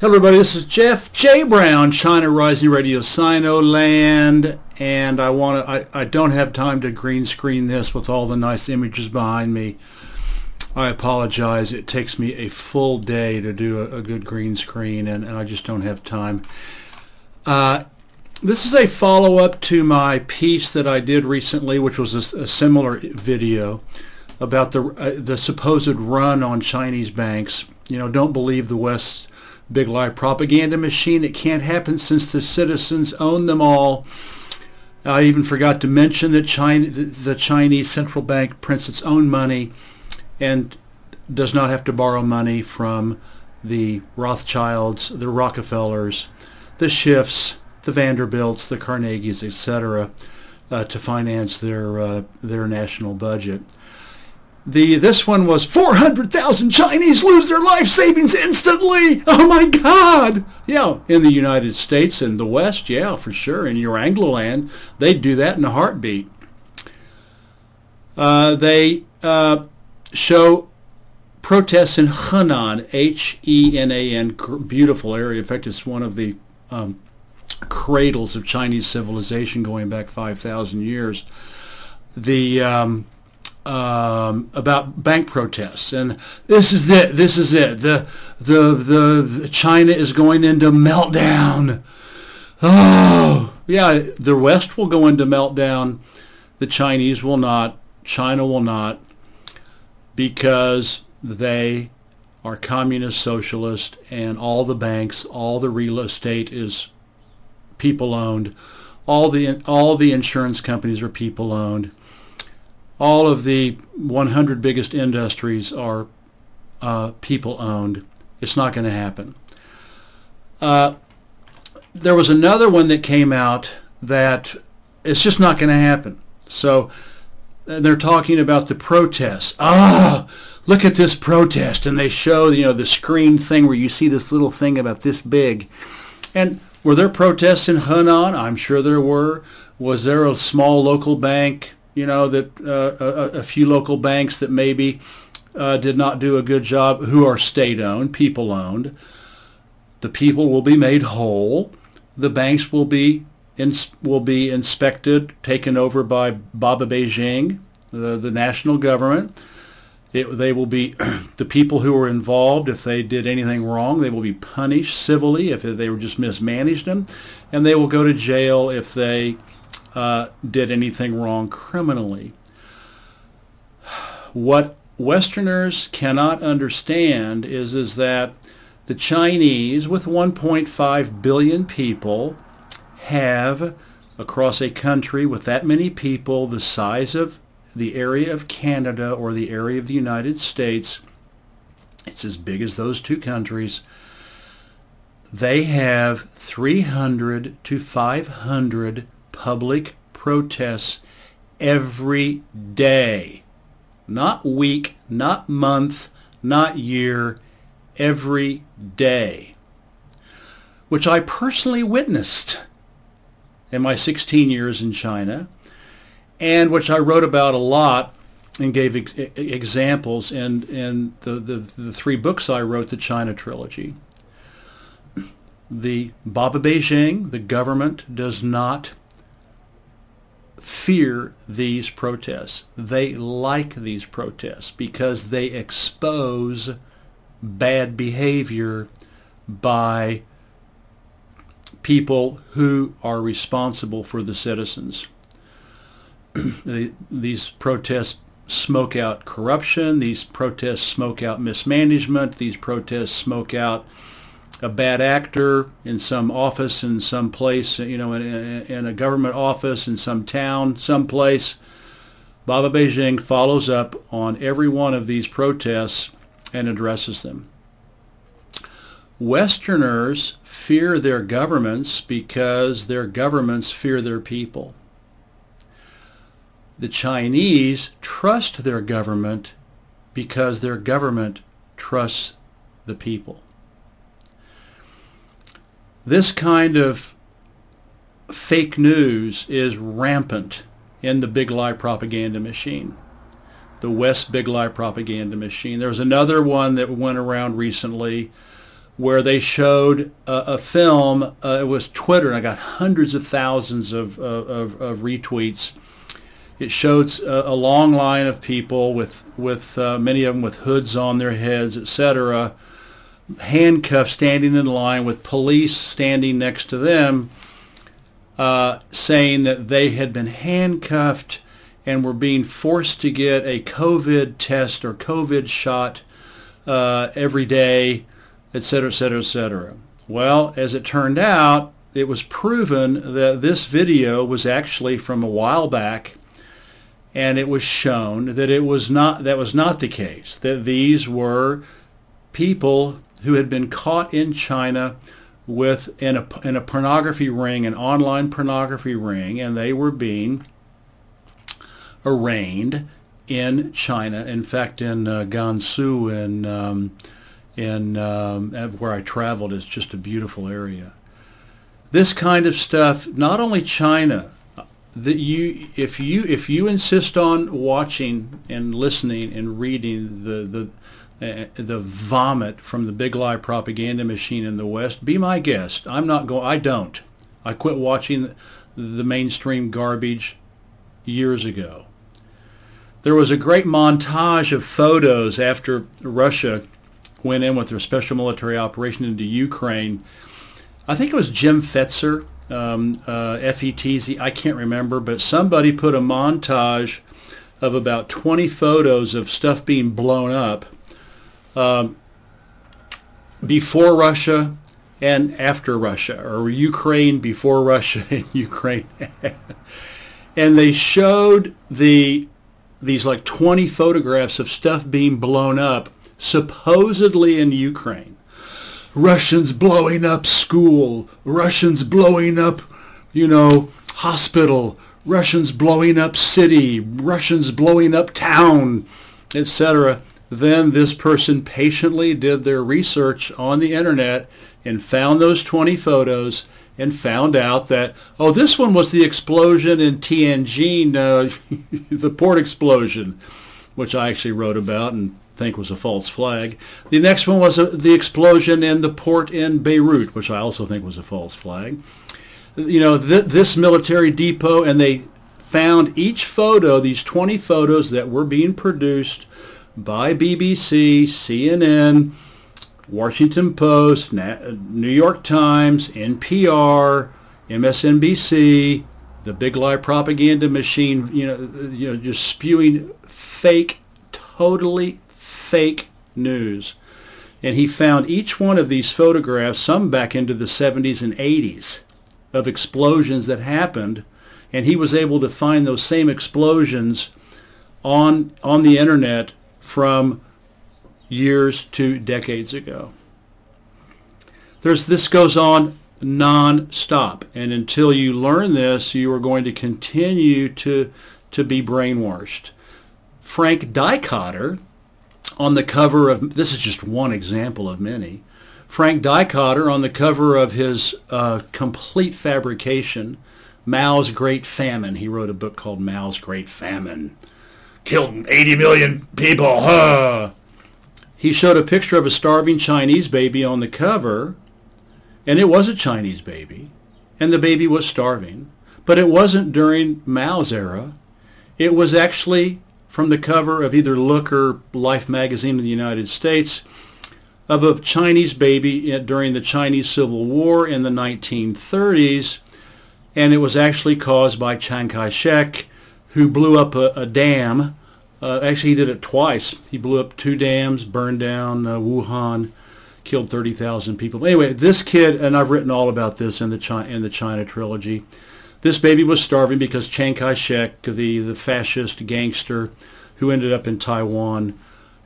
Hello everybody, this is Jeff J. Brown, China Rising Radio Sinoland, and I want to, I, I don't have time to green screen this with all the nice images behind me. I apologize. It takes me a full day to do a, a good green screen, and, and, I just don't have time. Uh, this is a follow-up to my piece that I did recently, which was a, a similar video about the uh, the supposed run on Chinese banks. You know, don't believe the West big lie propaganda machine. It can't happen since the citizens own them all. I even forgot to mention that China, the Chinese central bank prints its own money and does not have to borrow money from the Rothschilds, the Rockefellers, the Schiffs, the Vanderbilts, the Carnegies, etc., uh, to finance their uh, their national budget. The this one was 400,000 Chinese lose their life savings instantly. Oh my God! Yeah, in the United States and the West, yeah, for sure. In your Anglo land, they'd do that in a heartbeat. Uh, they uh, show protests in Henan, H-E-N-A-N, beautiful area. In fact, it's one of the um, cradles of Chinese civilization going back 5,000 years. The um, um, about bank protests, and this is it. This is it. The, the the the China is going into meltdown. Oh yeah, the West will go into meltdown. The Chinese will not. China will not, because they are communist socialist, and all the banks, all the real estate is people owned. All the all the insurance companies are people owned all of the 100 biggest industries are uh, people owned. It's not going to happen. Uh, there was another one that came out that it's just not going to happen. So they're talking about the protests. Ah, look at this protest, and they show you know the screen thing where you see this little thing about this big. And were there protests in Hunan? I'm sure there were. Was there a small local bank you know, that uh, a, a, few local banks that maybe uh, did not do a good job, who are state-owned, people-owned. The people will be made whole. The banks will be ins- will be inspected, taken over by Baba Beijing, the, the national government. It, they will be the people who were involved. If they did anything wrong, they will be punished civilly. If they were just mismanaged them, and they will go to jail if they uh, did anything wrong criminally. What Westerners cannot understand is, is that the Chinese, with 1.5 billion people, have across a country with that many people the size of the area of Canada or the area of the United States, it's as big as those two countries, they have 300 to 500 public protests every day. Not week, not month, not year, every day. Which I personally witnessed in my 16 years in China and which I wrote about a lot and gave ex- examples in, in the, the, the three books I wrote, the China Trilogy. The Baba Beijing, the government, does not fear these protests. They like these protests because they expose bad behavior by people who are responsible for the citizens. these protests smoke out corruption. These protests smoke out mismanagement. These protests smoke out a bad actor in some office in some place, you know, in, in a government office in some town, some place. Baba Beijing follows up on every one of these protests and addresses them. Westerners fear their governments because their governments fear their people. The Chinese trust their government because their government trusts the people. This kind of fake news is rampant in the big lie propaganda machine, the West big lie propaganda machine. There was another one that went around recently where they showed a, a film. Uh, it was Twitter, and I got hundreds of thousands of, of, of retweets. It showed a, a, long line of people with with uh, many of them with hoods on their heads, etc., handcuffed, standing in line with police standing next to them, uh, saying that they had been handcuffed and were being forced to get a COVID test or COVID shot uh, every day et cetera, et cetera, et cetera. Well, as it turned out, it was proven that this video was actually from a while back and it was shown that it was not that was not the case that these were people who had been caught in China with in a, in a pornography ring an online pornography ring and they were being arraigned in China in fact in uh, Gansu in um, in um, where I traveled is just a beautiful area. This kind of stuff, not only China, that you if you if you insist on watching and listening and reading the the uh, the vomit from the big lie propaganda machine in the West, be my guest. I'm not going. I don't. I quit watching the mainstream garbage years ago. There was a great montage of photos after Russia went in with their special military operation into Ukraine. I think it was Jim Fetzer, um, uh, F-E-T-Z, I can't remember, but somebody put a montage of about 20 photos of stuff being blown up um, before Russia and after Russia, or Ukraine before Russia and Ukraine. and they showed the these like 20 photographs of stuff being blown up supposedly in Ukraine. Russians blowing up school, Russians blowing up, you know, hospital, Russians blowing up city, Russians blowing up town, etc. Then this person patiently did their research on the internet and found those 20 photos and found out that, oh, this one was the explosion in Tianjin, uh, the port explosion, which I actually wrote about and think was a false flag. The next one was a, the explosion in the port in Beirut, which I also think was a false flag. You know, th- this military depot, and they found each photo, these 20 photos that were being produced by BBC, CNN, Washington Post, New York Times, NPR, MSNBC, the big lie propaganda machine, you know, you know, just spewing fake, totally fake news. And he found each one of these photographs, some back into the 70s and 80s, of explosions that happened. And he was able to find those same explosions on, on the internet from years to decades ago. There's, this goes on non-stop. And until you learn this, you are going to continue to, to be brainwashed. Frank Dikötter, on the cover of, this is just one example of many, Frank Dikötter on the cover of his uh, complete fabrication, Mao's Great Famine. He wrote a book called Mao's Great Famine. Killed 80 million people, huh? He showed a picture of a starving Chinese baby on the cover, and it was a Chinese baby, and the baby was starving. But it wasn't during Mao's era. It was actually from the cover of either Look or Life magazine in the United States of a Chinese baby during the Chinese Civil War in the 1930s. And it was actually caused by Chiang Kai-shek, who blew up a, a dam. Uh, actually, he did it twice. He blew up two dams, burned down uh, Wuhan, killed 30,000 people. Anyway, this kid, and I've written all about this in the China, in the China trilogy. This baby was starving because Chiang Kai-shek, the, the fascist gangster who ended up in Taiwan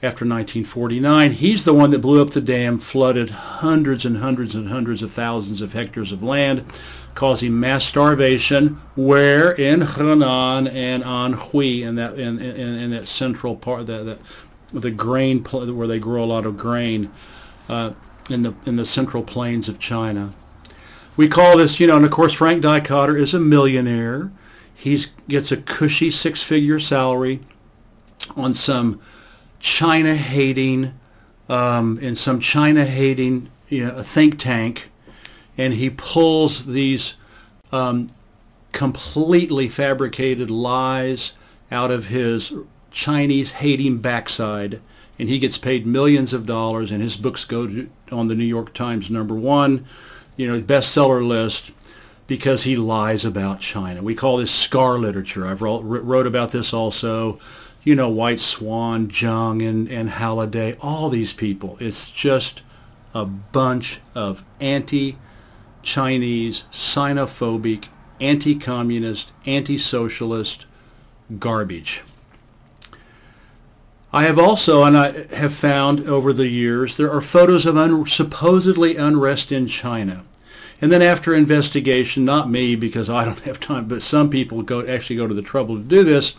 after 1949, he's the one that blew up the dam, flooded hundreds and hundreds and hundreds of thousands of hectares of land, causing mass starvation where? In Henan and Anhui in that in, in, in that central part that, that the grain where they grow a lot of grain uh, in the in the central plains of China. We call this, you know, and of course Frank Dikötter is a millionaire. He gets a cushy six-figure salary on some China-hating, um, in some China-hating you know, a think tank, and he pulls these um, completely fabricated lies out of his Chinese hating backside, and he gets paid millions of dollars, and his books go to, on the New York Times number one, you know, bestseller list because he lies about China. We call this scar literature. I've wrote about this also. You know, White Swan, Jung, and, and Halliday, all these people. It's just a bunch of anti-Chinese, xenophobic, anti-communist, anti-socialist garbage. I have also, and I have found over the years, there are photos of un- supposedly unrest in China. And then after investigation, not me because I don't have time, but some people go actually go to the trouble to do this,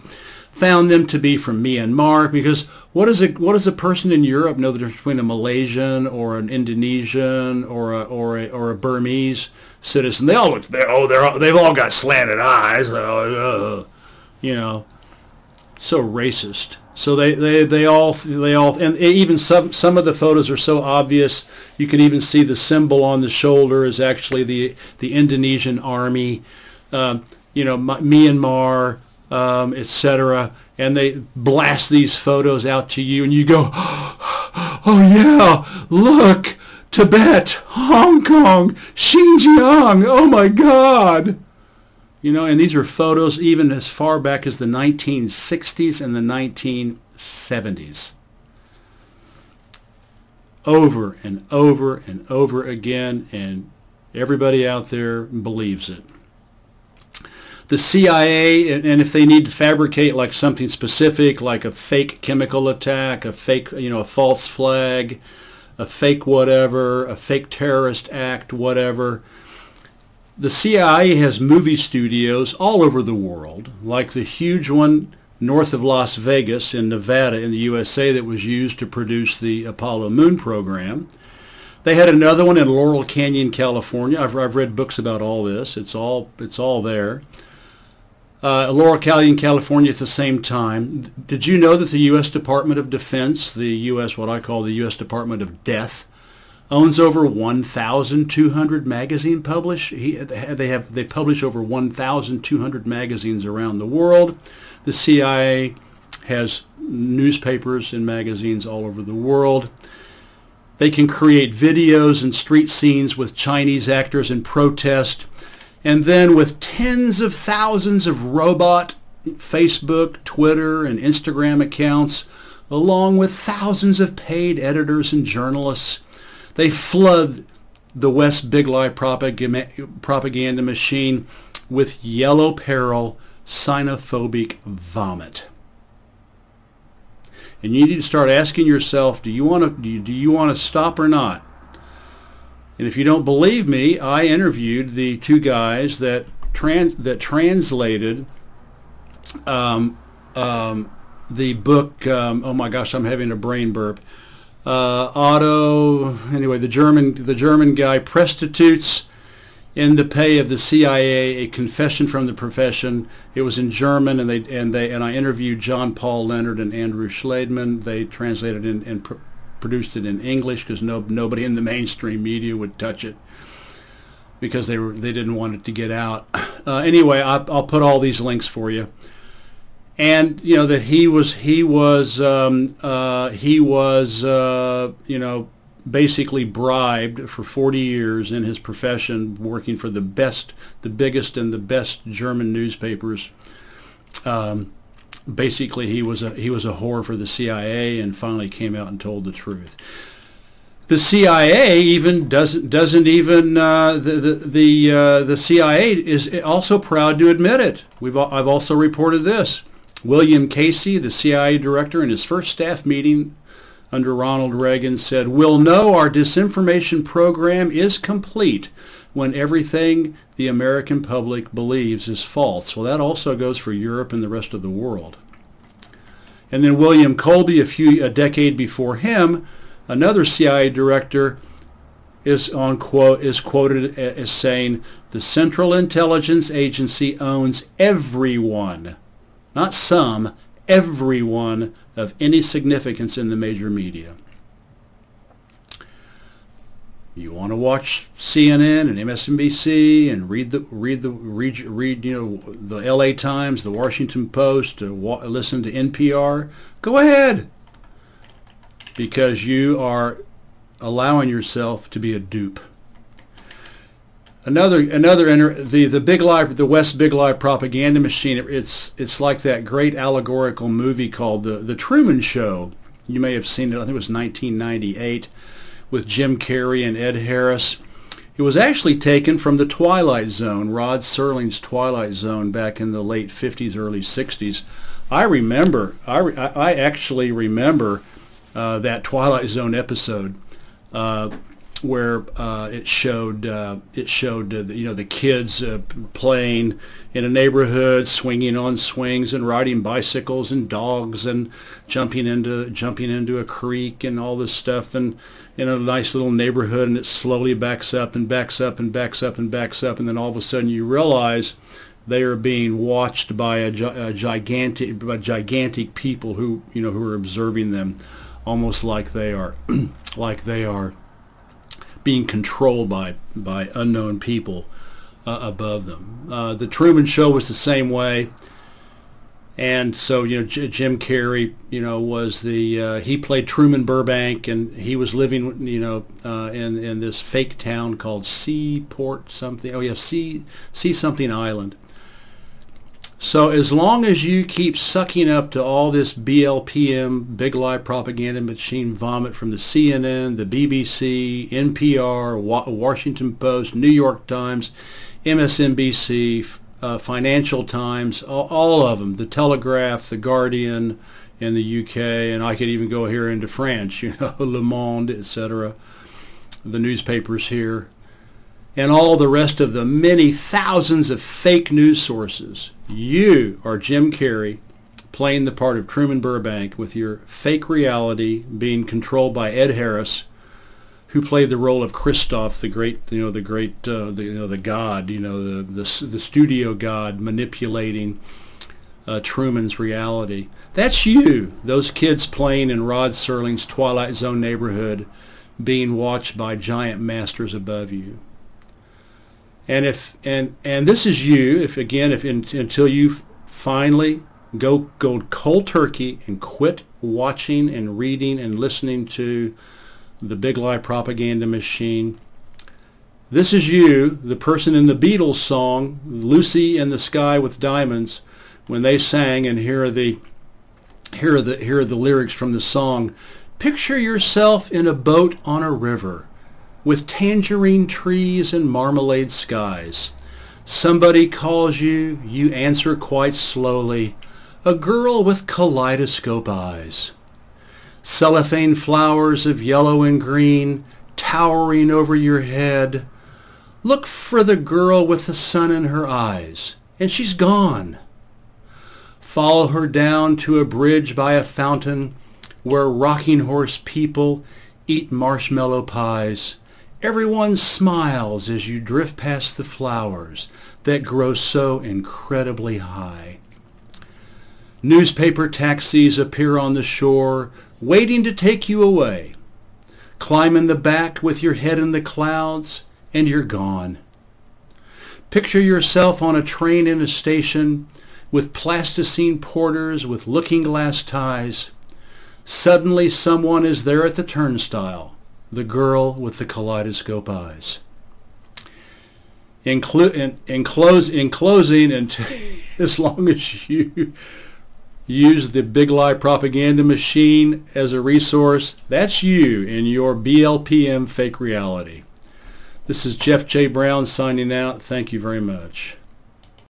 found them to be from Myanmar because what is a what does a person in Europe know the difference between a Malaysian or an Indonesian or a or a, or a Burmese citizen? They all look they oh they're all, they've all got slanted eyes, uh, you know, so racist. So they, they, they all they all and even some some of the photos are so obvious you can even see the symbol on the shoulder is actually the the Indonesian army, uh, you know Myanmar, um, etc. And they blast these photos out to you, and you go, oh yeah, look, Tibet, Hong Kong, Xinjiang, oh my God. You know, and these are photos even as far back as the 1960s and the 1970s. Over and over and over again, and everybody out there believes it. The CIA, and if they need to fabricate like something specific, like a fake chemical attack, a fake, you know, a false flag, a fake whatever, a fake terrorist act, whatever, the CIA has movie studios all over the world, like the huge one north of Las Vegas in Nevada in the USA that was used to produce the Apollo moon program. They had another one in Laurel Canyon, California. I've, I've read books about all this. It's all it's all there. Uh, Laurel Canyon, California at the same time. Did you know that the U.S. Department of Defense, the U.S. what I call the U.S. Department of Death, owns over 1,200 magazine publish. He, they have they publish over 1,200 magazines around the world. The CIA has newspapers and magazines all over the world. They can create videos and street scenes with Chinese actors in protest. And then with tens of thousands of robot Facebook, Twitter, and Instagram accounts, along with thousands of paid editors and journalists, they flood the West Big Lie propaganda machine with yellow peril, xenophobic vomit. And you need to start asking yourself, do you want to do you, do you want to stop or not? And if you don't believe me, I interviewed the two guys that trans that translated um, um, the book. Um, oh my gosh, I'm having a brain burp uh, Otto, anyway, the German the German guy prostitutes in the pay of the CIA, a confession from the profession. It was in German, and they and they and I interviewed John Paul Leonard and Andrew Schledeman. They translated in, pr- produced it in English because no nobody in the mainstream media would touch it because they were they didn't want it to get out. Uh, anyway, I, I'll put all these links for you and you know that he was he was um, uh, he was uh, you know basically bribed for 40 years in his profession working for the best the biggest and the best German newspapers um, basically he was a he was a whore for the CIA and finally came out and told the truth the CIA even doesn't doesn't even uh, the the the, uh, the CIA is also proud to admit it. We've I've also reported this. William Casey, the CIA director, in his first staff meeting under Ronald Reagan said, We'll know our disinformation program is complete when everything the American public believes is false. Well, that also goes for Europe and the rest of the world. And then William Colby, a few a decade before him, another CIA director, is on quote is quoted as saying, "The Central Intelligence Agency owns everyone not some, everyone of any significance in the major media. You want to watch CNN and MSNBC and read the read the read read you know the L.A. Times, the Washington Post, or wa- listen to NPR. Go ahead, because you are allowing yourself to be a dupe. Another another inter, the the big lie the West Big Lie propaganda machine. It's it's like that great allegorical movie called the the Truman Show. You may have seen it. I think it was 1998 with Jim Carrey and Ed Harris. It was actually taken from the Twilight Zone, Rod Serling's Twilight Zone back in the late 50s, early 60s. I remember, I, I actually remember uh, that Twilight Zone episode uh, where uh, it showed uh, it showed uh, the, you know the kids uh, playing in a neighborhood, swinging on swings and riding bicycles and dogs and jumping into jumping into a creek and all this stuff and in a nice little neighborhood and it slowly backs up and backs up and backs up and backs up and then all of a sudden you realize they are being watched by a, a gigantic by gigantic people who you know who are observing them almost like they are like they are being controlled by by unknown people uh, above them. Uh, the Truman Show was the same way, and so you know J- Jim Carrey, you know, was the uh, he played Truman Burbank, and he was living, you know, uh, in in this fake town called Seaport something. Oh yeah, Sea Sea something Island. So as long as you keep sucking up to all this BLPM, big lie propaganda machine vomit from the CNN, the BBC, NPR, Washington Post, New York Times, MSNBC, uh, Financial Times, all, all, of them, the Telegraph, the Guardian in the UK, and I could even go here into France, you know, Le Monde, etc., the newspapers here and all the rest of the many thousands of fake news sources. You are Jim Carrey playing the part of Truman Burbank with your fake reality being controlled by Ed Harris, who played the role of Christof, the great, you know, the great, uh, the, you know, the god, you know, the the, the studio god manipulating uh, Truman's reality. That's you. Those kids playing in Rod Serling's Twilight Zone neighborhood, being watched by giant masters above you. And if and and this is you. If again, if in, until you finally go go cold turkey and quit watching and reading and listening to the big lie propaganda machine. This is you, the person in the Beatles song, Lucy in the Sky with Diamonds, when they sang, and here are the here are the here are the lyrics from the song. Picture yourself in a boat on a river with tangerine trees and marmalade skies. Somebody calls you, you answer quite slowly, a girl with kaleidoscope eyes. Cellophane flowers of yellow and green towering over your head. Look for the girl with the sun in her eyes, and she's gone. Follow her down to a bridge by a fountain where rocking horse people eat marshmallow pies. Everyone smiles as you drift past the flowers that grow so incredibly high. Newspaper taxis appear on the shore, waiting to take you away. Climb in the back with your head in the clouds, and you're gone. Picture yourself on a train in a station with plasticine porters with looking glass ties. Suddenly someone is there at the turnstile the girl with the kaleidoscope eyes. In, clu- in, in, close, in closing, and as long as you use the big lie propaganda machine as a resource, that's you in your BLPM fake reality. This is Jeff J. Brown signing out. Thank you very much.